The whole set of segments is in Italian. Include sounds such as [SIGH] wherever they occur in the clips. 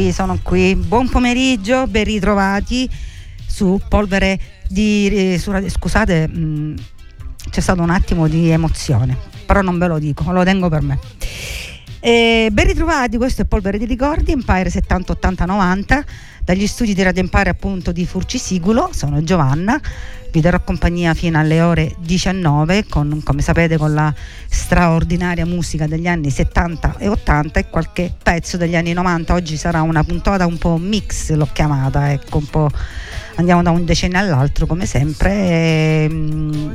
qui, sono qui. Buon pomeriggio, ben ritrovati su Polvere di... eh, su scusate, mh, c'è stato un attimo di emozione, però non ve lo dico, lo tengo per me. Eh, ben ritrovati, questo è Polvere di Ricordi, Empire 70 80 90, dagli studi di Radio Empire appunto di Furcisigulo, sono Giovanna, vi darò compagnia fino alle ore 19 con, come sapete, con la straordinaria musica degli anni 70 e 80 e qualche pezzo degli anni 90. Oggi sarà una puntata un po' mix, l'ho chiamata, ecco, un po' andiamo da un decennio all'altro come sempre. E, mm,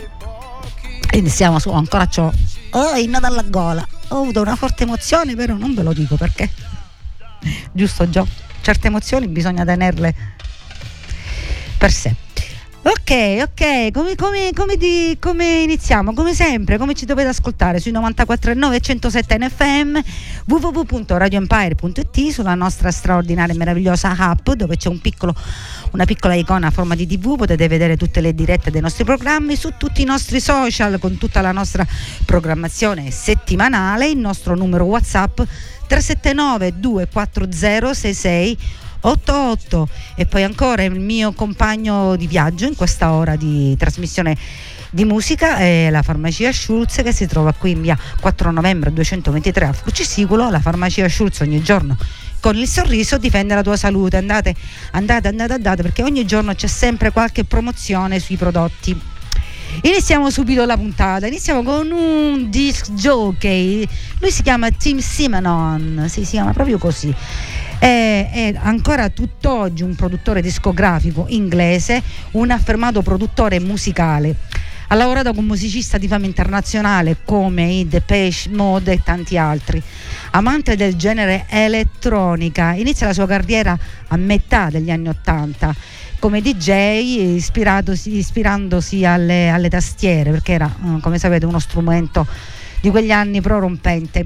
iniziamo su, ancora c'ho oh, inno dalla gola. Ho avuto una forte emozione, però non ve lo dico perché. [LAUGHS] Giusto Gio? Certe emozioni bisogna tenerle per sé. Ok, ok, come, come- come di- come iniziamo? Come sempre, come ci dovete ascoltare sui 94.9 e 107 NFM, www.radioempire.it, sulla nostra straordinaria e meravigliosa app dove c'è un piccolo, una piccola icona a forma di tv, potete vedere tutte le dirette dei nostri programmi su tutti i nostri social con tutta la nostra programmazione settimanale, il nostro numero WhatsApp 379 240 66 88 e poi ancora il mio compagno di viaggio in questa ora di trasmissione di musica è la farmacia Schulz che si trova qui in via 4 novembre 223 a Furcisicolo la farmacia Schulz ogni giorno con il sorriso difende la tua salute. Andate andate andate andate perché ogni giorno c'è sempre qualche promozione sui prodotti Iniziamo subito la puntata, iniziamo con un disc jockey, lui si chiama Tim Simonon, si chiama proprio così. È, è ancora tutt'oggi un produttore discografico inglese, un affermato produttore musicale. Ha lavorato con musicisti di fama internazionale come i Depeche Mode e tanti altri. Amante del genere elettronica, inizia la sua carriera a metà degli anni Ottanta come DJ ispirandosi alle, alle tastiere perché era eh, come sapete uno strumento di quegli anni prorompente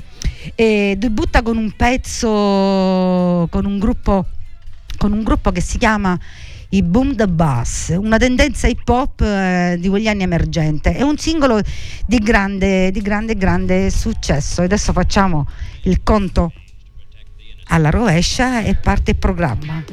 e debutta con un pezzo con un gruppo con un gruppo che si chiama i Boom the Bass, una tendenza hip hop eh, di quegli anni emergente. È un singolo di grande, di grande, grande successo. Adesso facciamo il conto alla rovescia e parte il programma.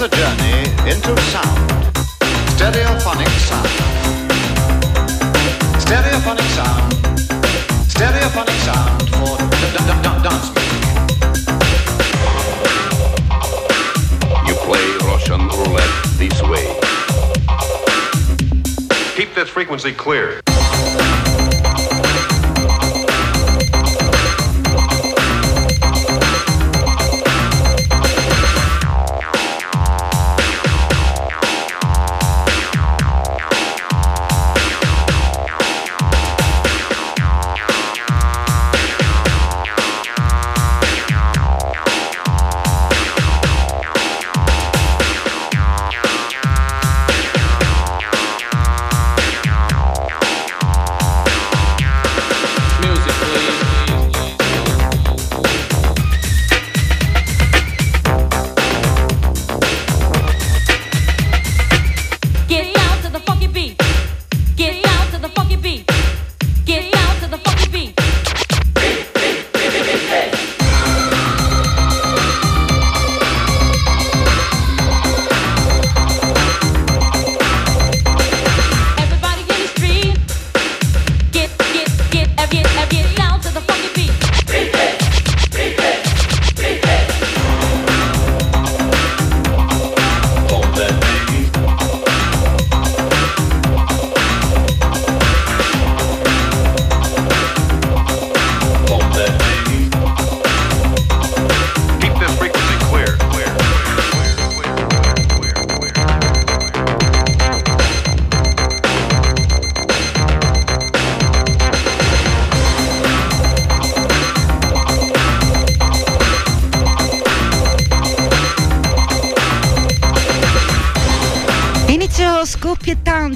Is a journey into sound. Stereophonic sound. Stereophonic sound. Stereophonic sound for d- d- d- d- dance music. You play Russian roulette this way. Keep this frequency clear.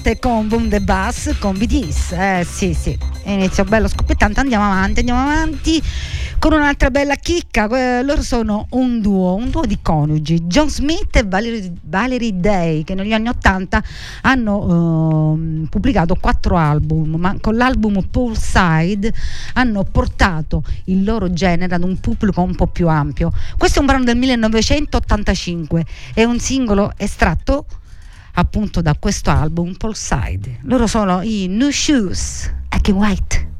Scoppiettante con Boom the Bass con BDs. Eh sì, sì, inizio bello scoppiettante. Andiamo avanti, andiamo avanti con un'altra bella chicca. Que- Loro sono un duo, un duo di coniugi, John Smith e Valerie, Valerie Day, che negli anni Ottanta hanno ehm, pubblicato quattro album, ma con l'album Poolside hanno portato il loro genere ad un pubblico un po' più ampio. Questo è un brano del 1985, è un singolo estratto appunto da questo album Poolside. Loro sono i New Shoes, Aki White.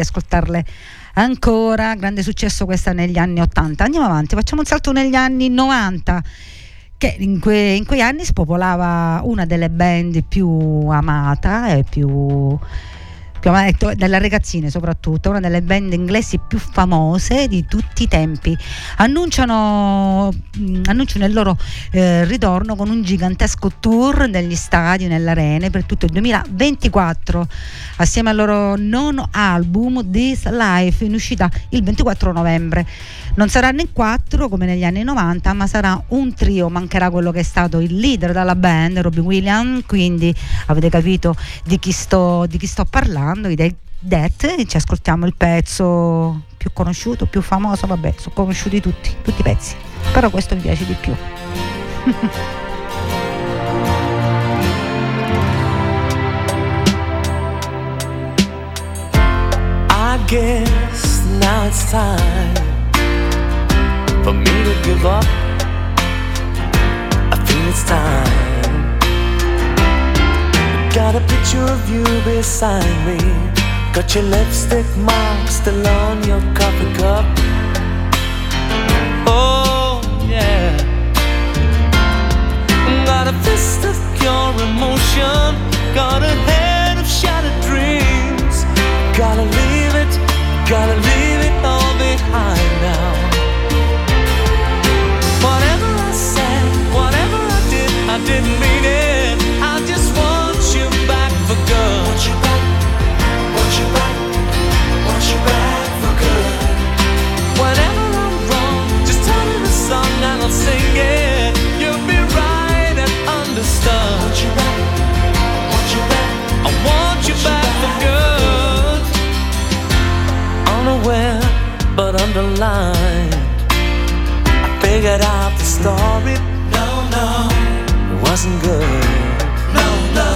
Riascoltarle ancora. Grande successo questa negli anni 80. Andiamo avanti, facciamo un salto negli anni 90. Che in, que- in quei anni spopolava una delle band più amata e più, più amata dalle ragazzine soprattutto, una delle band inglesi più famose di tutti i tempi. Annunciano, mh, annunciano il loro eh, ritorno con un gigantesco tour negli stadi, nelle arene per tutto il 2024 assieme al loro nono album This Life in uscita il 24 novembre. Non saranno in quattro come negli anni 90 ma sarà un trio, mancherà quello che è stato il leader della band, Robin Williams, quindi avete capito di chi sto, di chi sto parlando, i Dead Death, ci ascoltiamo il pezzo più conosciuto, più famoso, vabbè, sono conosciuti tutti, tutti i pezzi, però questo mi piace di più. [LAUGHS] I guess now it's time give up. I feel it's time. Got a picture of you beside me. Got your lipstick mark still on your coffee cup. Oh, yeah. Got a fist of pure emotion. Got a head of shattered dreams. Gotta leave it, gotta leave it all behind now. Didn't mean it. I just want you back for good. Want you back, want you back, want you back for good. Whenever I'm wrong, just tell me the song and I'll sing it. You'll be right and understood. Want you back, want you back, I want you back for good. Unaware but underlined. I figured out the story. No, no, it wasn't good. No, no.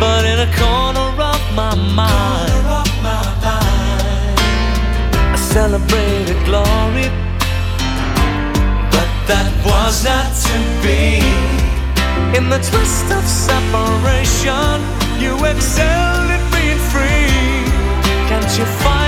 But in a corner of my mind, I celebrated glory. But that was not to be. In the twist of separation, you excelled at being free. Can't you find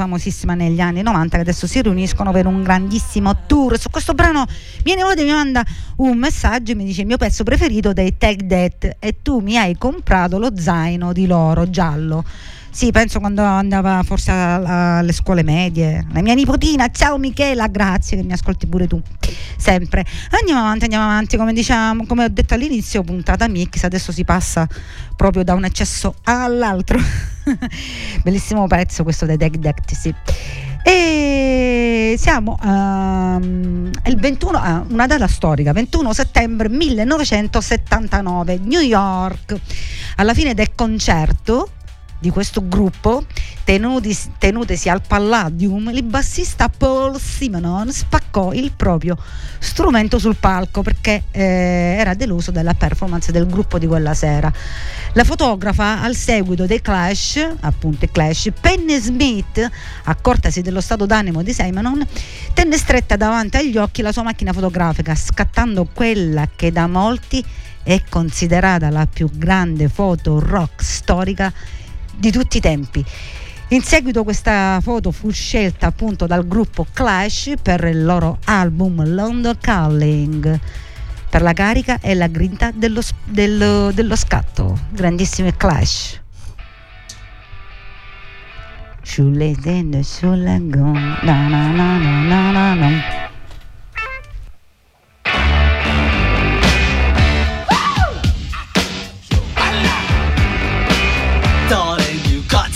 famosissima negli anni 90 che adesso si riuniscono per un grandissimo tour. Su questo brano mia nipote mi manda un messaggio e mi dice il mio pezzo preferito dei Take That e tu mi hai comprato lo zaino di loro giallo. Sì, penso quando andava forse alle scuole medie. La mia nipotina, ciao Michela, grazie che mi ascolti pure tu. Sempre. Andiamo avanti, andiamo avanti, come diciamo, come ho detto all'inizio, puntata mix, adesso si passa proprio da un eccesso all'altro. [LAUGHS] Bellissimo pezzo questo dei Deck Deck, sì. E siamo ehm, il 21, ah, una data storica, 21 settembre 1979, New York. Alla fine del concerto di questo gruppo, tenuti- tenutesi al Palladium, il bassista Paul Simonon spaccò il proprio strumento sul palco perché eh, era deluso dalla performance del gruppo di quella sera. La fotografa, al seguito dei Clash, appunto i Clash, Penny Smith, accortasi dello stato d'animo di Simonon, tenne stretta davanti agli occhi la sua macchina fotografica, scattando quella che da molti è considerata la più grande foto rock storica di tutti i tempi. In seguito questa foto fu scelta appunto dal gruppo Clash per il loro album London Calling per la carica e la grinta dello, dello- dello scatto. Grandissimi Clash. Sulle tende sulla gonna, na na na na na na na.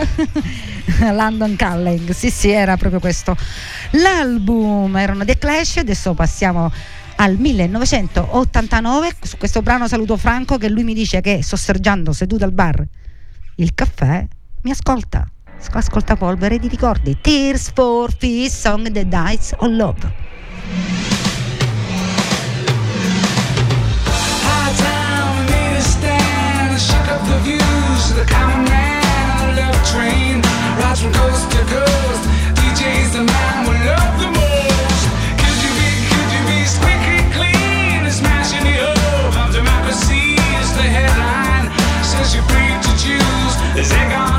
[LAUGHS] London Calling, sì sì era proprio questo. L'album, erano The Clash, adesso passiamo al 1989, su questo brano saluto Franco che lui mi dice che sosseggiando seduto al bar il caffè mi ascolta, ascolta polvere di ricordi, Tears for Fears, Song that Dies on Love. The. The common man. the train rides from coast to coast. DJ's the man we love the most. Could you be, could you be squeaky clean? Smashing the hope of democracy is the headline. Says you're free to choose. There's egg on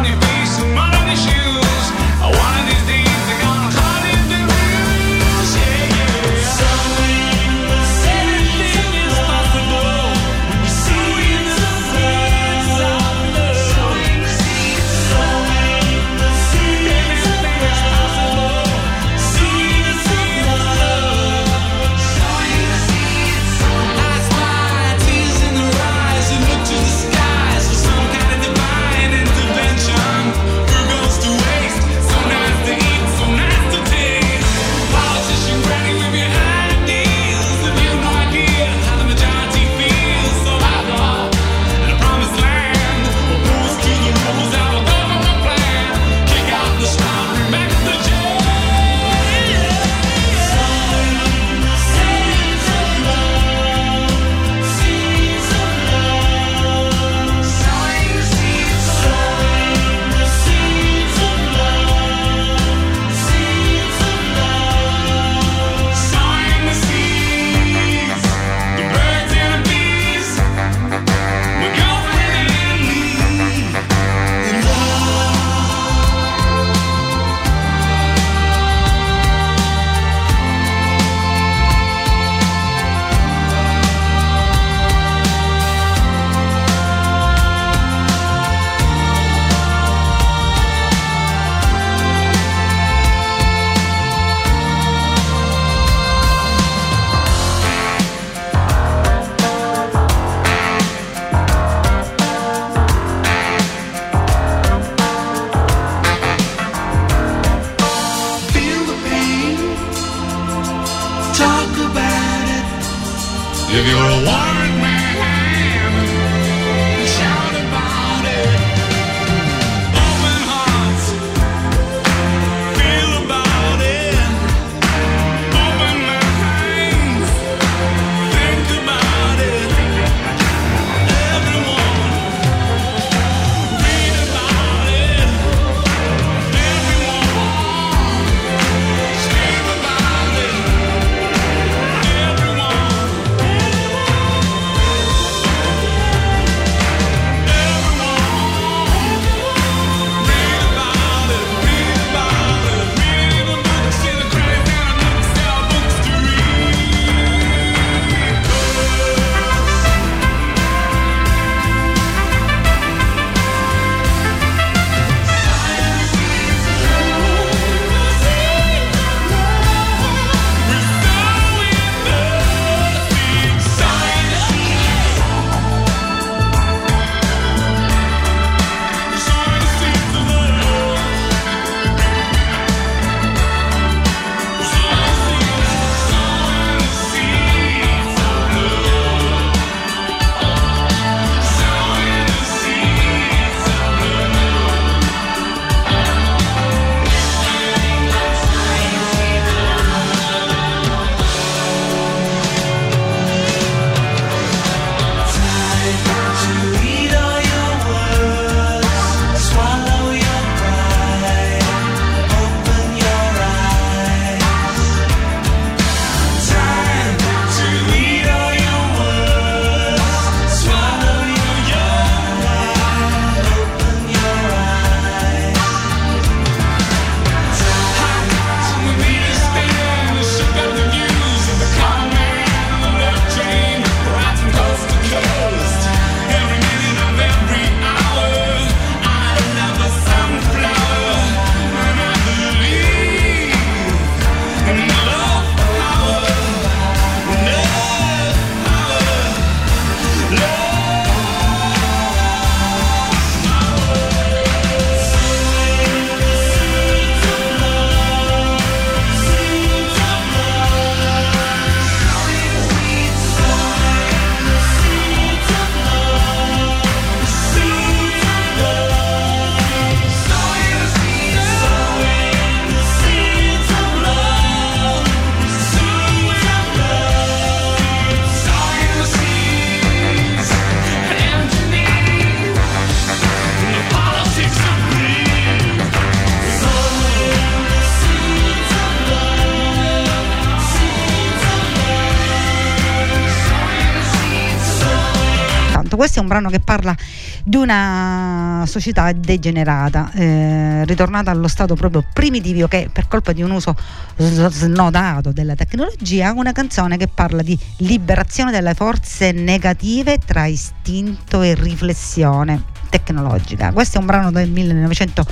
brano che parla di una società degenerata, eh, ritornata allo stato proprio primitivo che per colpa di un uso snodato della tecnologia, una canzone che parla di liberazione delle forze negative tra istinto e riflessione tecnologica. Questo è un brano del 1900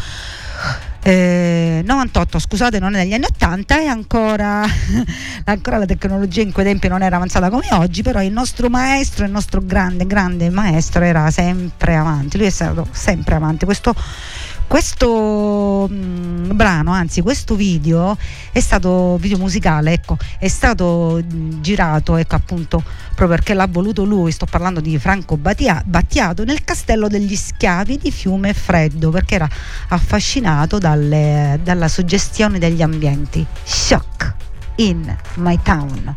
eh, 98 scusate non è degli anni 80 e ancora, [LAUGHS] ancora la tecnologia in quei tempi non era avanzata come oggi però il nostro maestro il nostro grande grande maestro era sempre avanti lui è stato sempre avanti. Questo questo mh, brano, anzi questo video è stato video musicale, ecco, è stato mh, girato, ecco appunto, proprio perché l'ha voluto lui, sto parlando di Franco Battia- Battiato, nel castello degli schiavi di Fiume Freddo, perché era affascinato dalle- dalla suggestione degli ambienti. Shock in my town.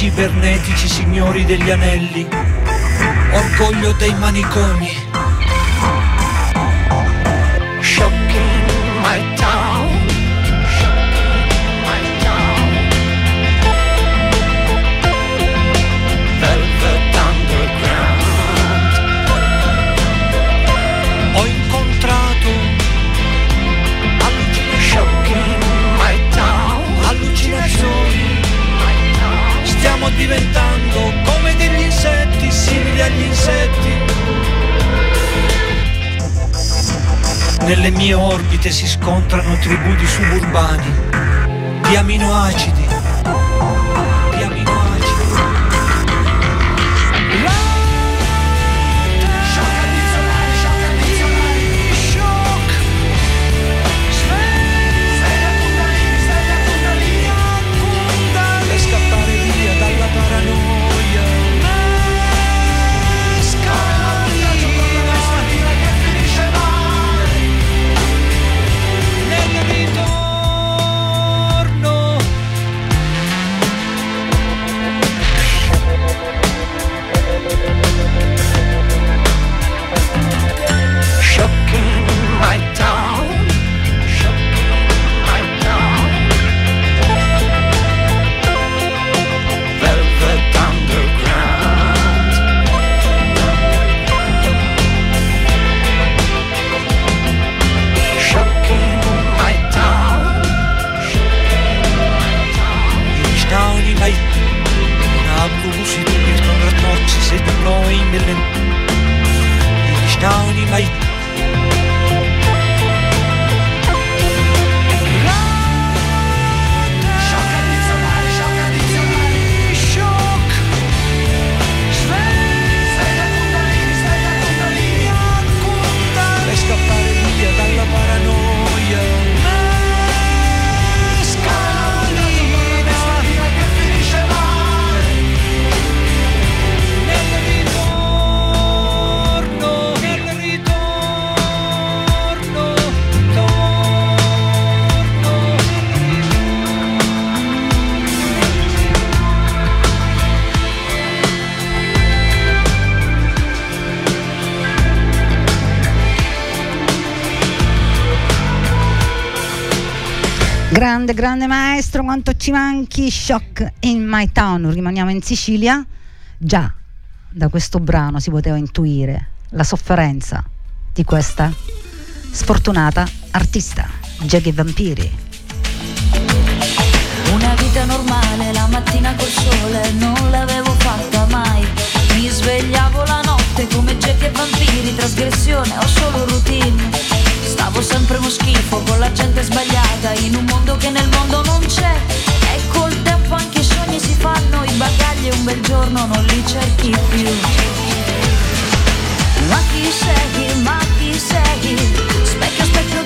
Cibernetici signori degli anelli, orgoglio dei manicomi. Orbite si scontrano tribù di suburbani, di aminoacidi, huset i 1986 blå i millen. I staven o mig Grande, grande maestro, quanto ci manchi. Shock in my town. Rimaniamo in Sicilia. Già da questo brano si poteva intuire la sofferenza di questa sfortunata artista, Jackie Vampiri. Una vita normale, la mattina col sole, non l'avevo fatta mai. Mi svegliavo la notte come getti e vampiri, trasgressione o solo routine. Stavo sempre uno schifo con la gente sbagliata, in un mondo che nel mondo non c'è. E col tempo anche i sogni si fanno, i bagagli e un bel giorno non li cerchi più. Ma chi sei, ma chi sei? Specchio, specchio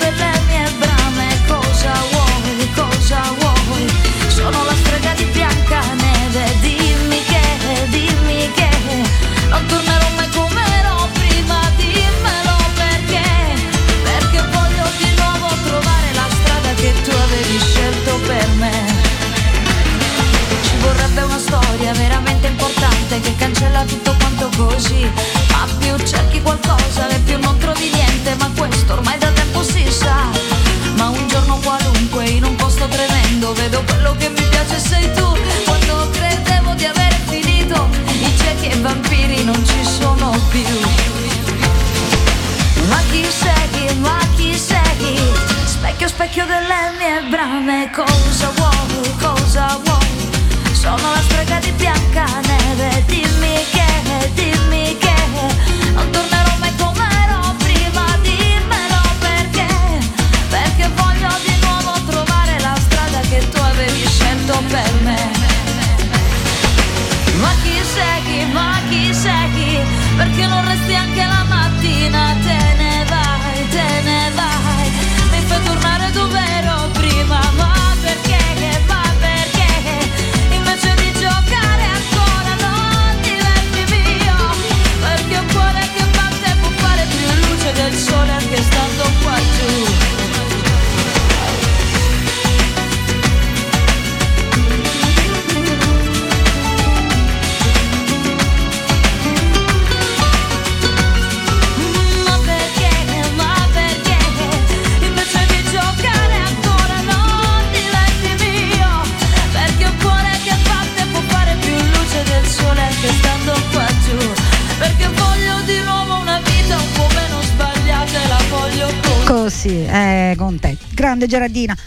Grande Gerardina.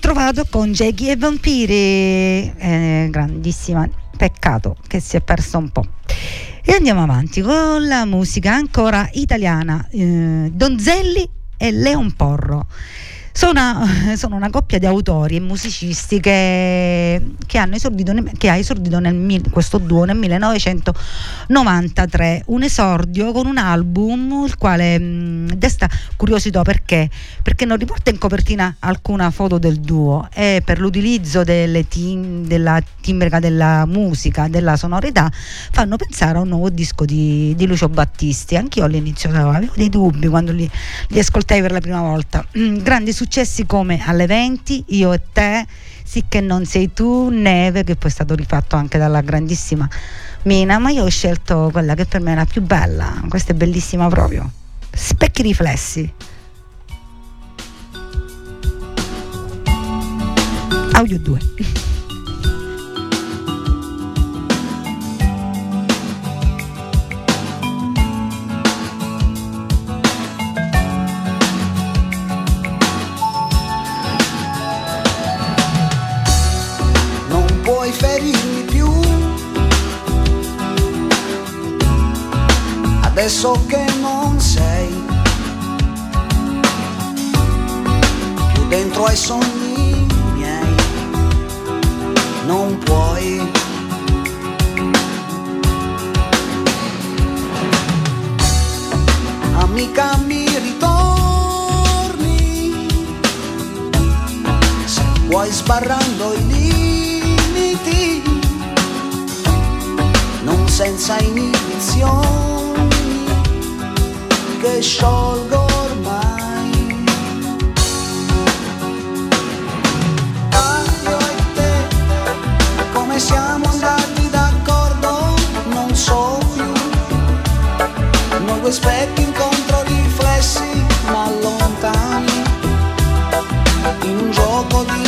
Trovato con Jackie e Vampiri. Eh, grandissima. Peccato che si è perso un po'. E andiamo avanti con la musica ancora italiana. eh, Donzelli e Leon Porro. Sono una, [LAUGHS] sono una coppia di autori e musicisti che, che hanno esordito, che ha esordito nel, questo duo nel 1993, un esordio con un album il quale mh, desta curiosità perché? Perché non riporta in copertina alcuna foto del duo e per l'utilizzo tim- della timbrica della musica, della sonorità, fanno pensare a un nuovo disco di, di Lucio Battisti. Anch'io all'inizio avevo dei dubbi quando li, li ascoltai per la prima volta. Mm, grandi successi come Alle 20, Io e te, Sì che non sei tu, Neve, che poi è stato rifatto anche dalla grandissima Mina, ma io ho scelto quella che per me è la più bella, questa è bellissima proprio. Specchi riflessi. Audio 2. Adesso che non sei. Più dentro ai sogni miei, non puoi. Amica mi ritorni. Se vuoi sbarrando i limiti, non senza inibizioni che sciolgo ormai. Io e te, come siamo andati d'accordo, non so più. Noi due specchi incontro riflessi, ma lontani in un gioco di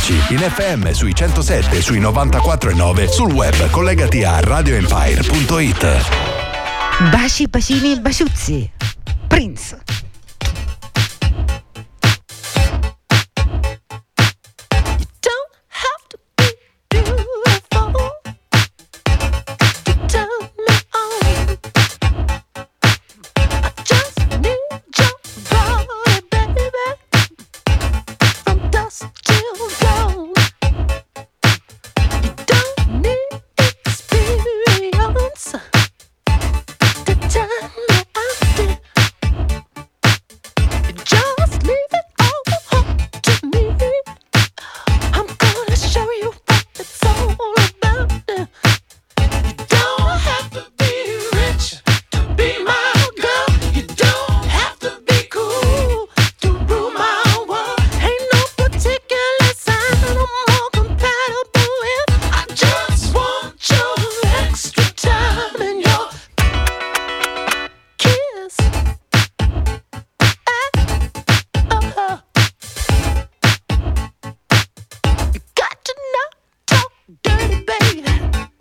ascoltarci in FM sui 107 e sui 94 e 9 sul web collegati a radioempire.it. Baci, bacini baciuzzi. Prince. away.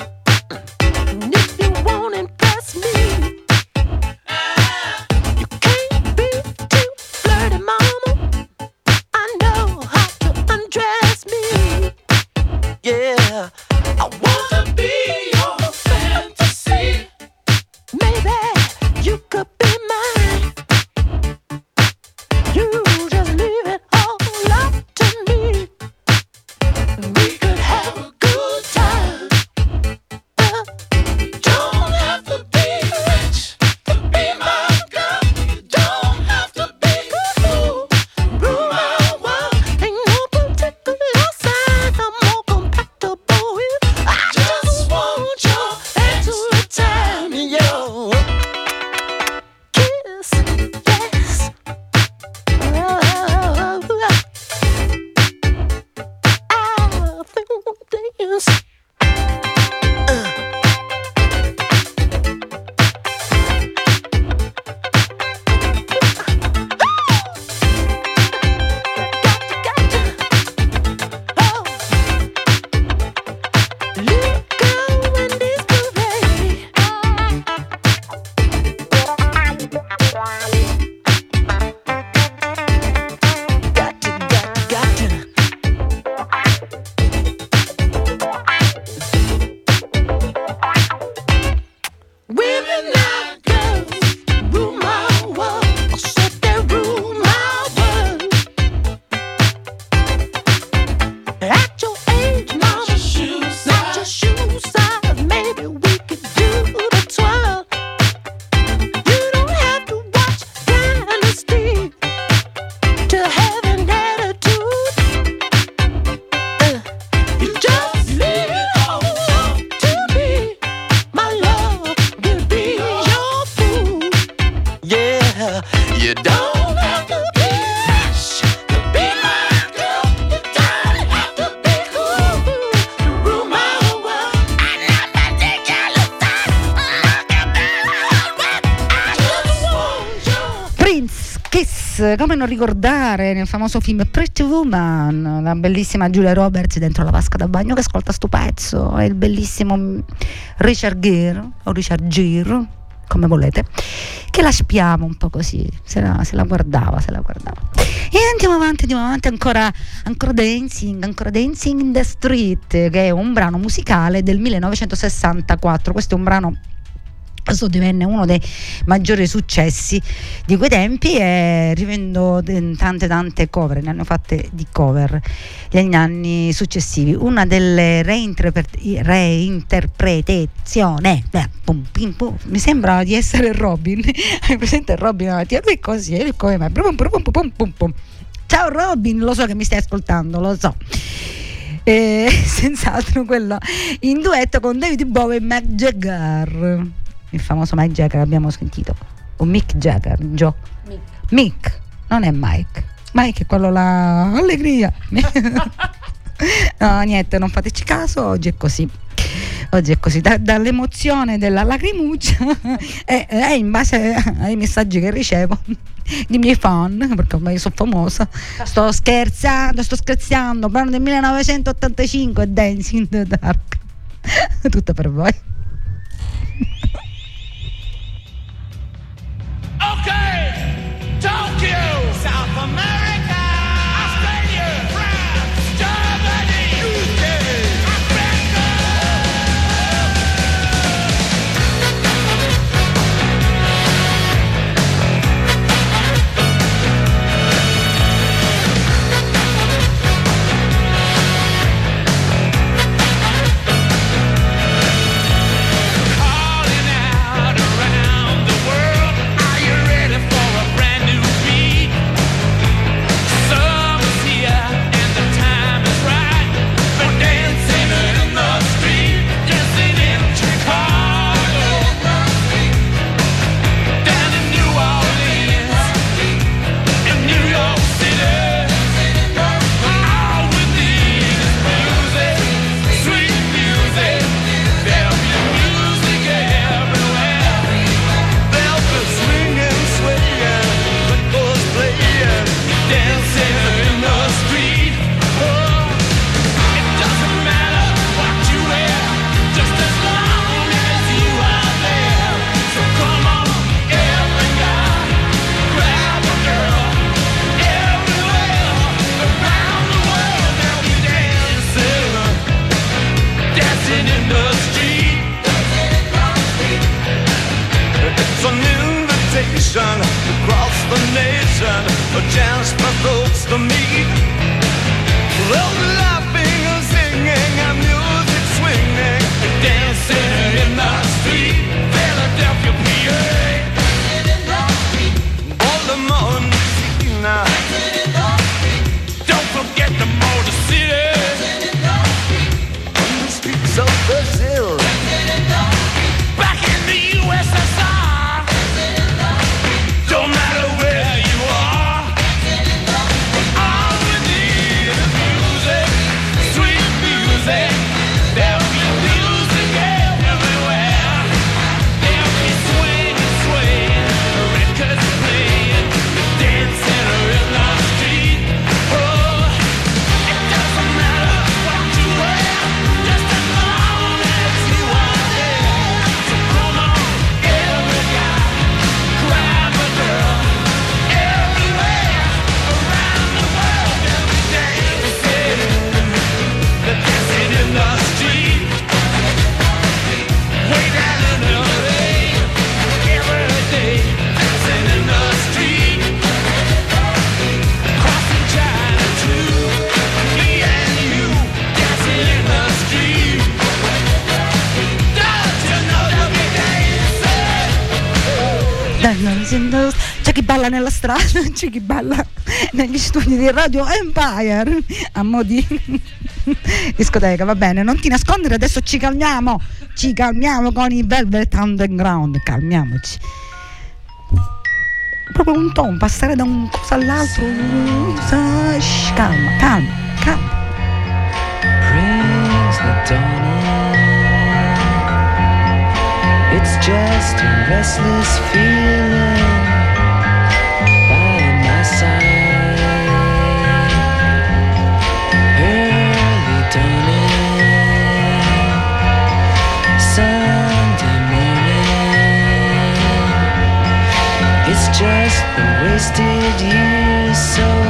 Ricordare nel famoso film Pretty Woman, la bellissima Julia Roberts dentro la vasca da bagno che ascolta sto pezzo, e il bellissimo mm, Richard Gere, o Richard Gere, come volete, che la spiamo un po' così, se la, se la guardava, se la guardava. E andiamo avanti, andiamo avanti, ancora, ancora Dancing, ancora Dancing in the Street, che è un brano musicale del 1964, questo è un brano questo divenne uno dei maggiori successi di quei tempi e rivendo tante tante cover, ne hanno fatte di cover negli anni successivi. Una delle reinterpre- reinterpretazioni, mi sembra di essere Robin, [LAUGHS] hai presente Robin? Lui è così, è come pum. Ciao Robin, lo so che mi stai ascoltando, lo so. E, [LAUGHS] senz'altro quello in duetto con David Bowie e Mick Jagger il famoso Mike Jagger abbiamo sentito. O Mick Jagger Joe. Mick. Mick non è Mike. Mike è quello là allegria. [LAUGHS] No niente non fateci caso oggi è così. Oggi è così Da- dall'emozione della lacrimuccia [LAUGHS] e, e in base ai messaggi che ricevo di miei fan perché ormai sono famosa sto scherzando sto scherzando brano del 1985 Dancing in the Dark. [LAUGHS] Tutto per voi Okay. chi balla nella strada, [LAUGHS] c'è chi balla negli studi di Radio Empire, a mo' di [LAUGHS] discoteca, va bene, non ti nascondere, adesso ci calmiamo, ci calmiamo con i Velvet Underground, calmiamoci. Proprio un ton, passare da un cosa all'altro, calma, calma, calma. It's just a restless feeling. wasted years so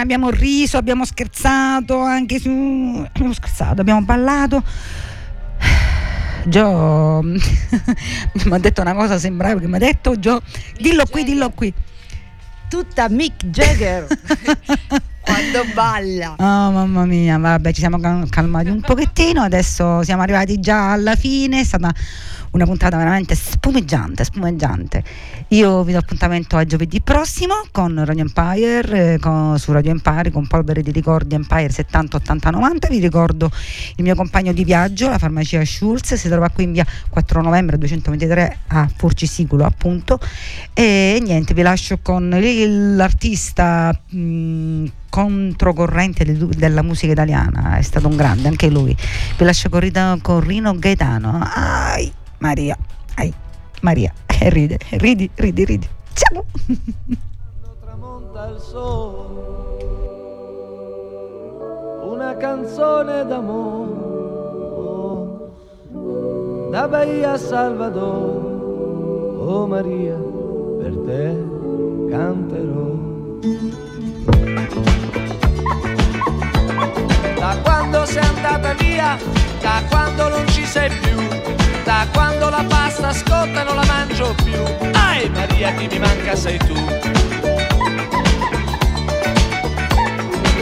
ne abbiamo riso, abbiamo scherzato anche su... abbiamo scherzato, abbiamo ballato. Gio [LAUGHS] mi ha detto una cosa, sembrava che mi ha detto Gio, dillo qui, dillo qui [LAUGHS] tutta Mick Jagger. [LAUGHS] quando balla. Oh mamma mia, vabbè, ci siamo calmati un pochettino, adesso siamo arrivati già alla fine, è stata una puntata veramente spumeggiante, spumeggiante. Io vi do appuntamento a giovedì prossimo con Radio Empire, eh, con, su Radio Empire con Polvere di Ricordi Empire 70 80 90. Vi ricordo il mio compagno di viaggio, la farmacia Schulz, si trova qui in via 4 novembre 223 a Furcisiculo appunto. E niente, vi lascio con l'artista mh, controcorrente di- della musica italiana, è stato un grande anche lui. Vi lascio con, con Rino Gaetano. Ai, Maria, ai, Maria, e [LAUGHS] ride, ridi, ridi, ridi. Ciao! tramonta il sole, una canzone d'amore, da Bahia Salvador, oh Maria, per te canterò. Da quando sei andata via, da quando non ci sei più, da quando la pasta scotta non la mangio più. Ai Maria, chi mi manca sei tu.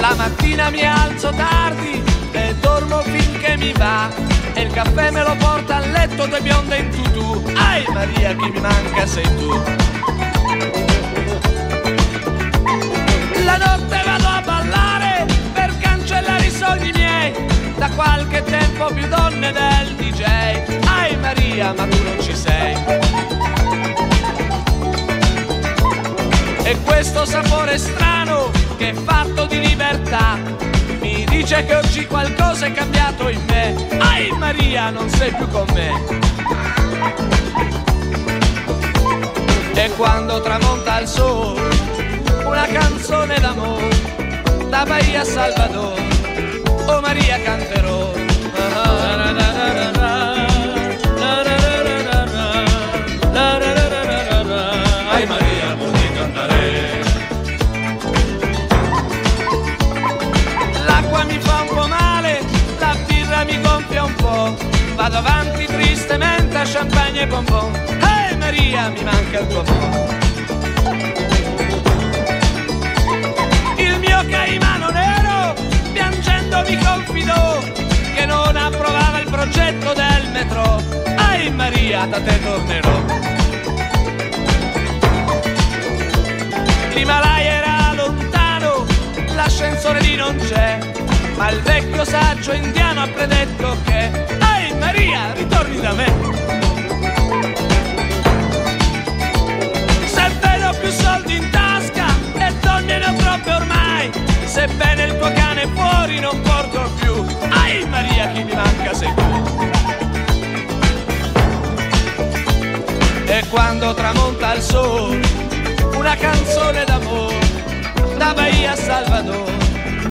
La mattina mi alzo tardi e dormo finché mi va. E il caffè me lo porta a letto due bionde in tutù. Ai Maria, chi mi manca sei tu. La notte vado a ballare per cancellare i sogni miei. Da qualche tempo più donne del DJ. Ai Maria, ma tu non ci sei. E questo sapore strano che è fatto di libertà mi dice che oggi qualcosa è cambiato in me. Ai Maria, non sei più con me. E quando tramonta il sole, una canzone d'amore, da Bahia Salvador, oh Maria canterò. Ai Maria, vuoi cantare? L'acqua mi fa un po' male, la birra mi gonfia un po'. Vado avanti tristemente a champagne e bonbon. Ehi Maria, mi manca il tuo amore. Mio caimano nero, piangendo mi confidò che non approvava il progetto del metro. Ehi Maria, da te tornerò. L'Himalaya era lontano, l'ascensore lì non c'è, ma il vecchio saggio indiano ha predetto che, ehi Maria, ritorni da me. Sebbene il tuo cane fuori non porto più, ehi Maria, chi mi manca sei tu. E quando tramonta il sole, una canzone d'amore, da Bahia a Salvador,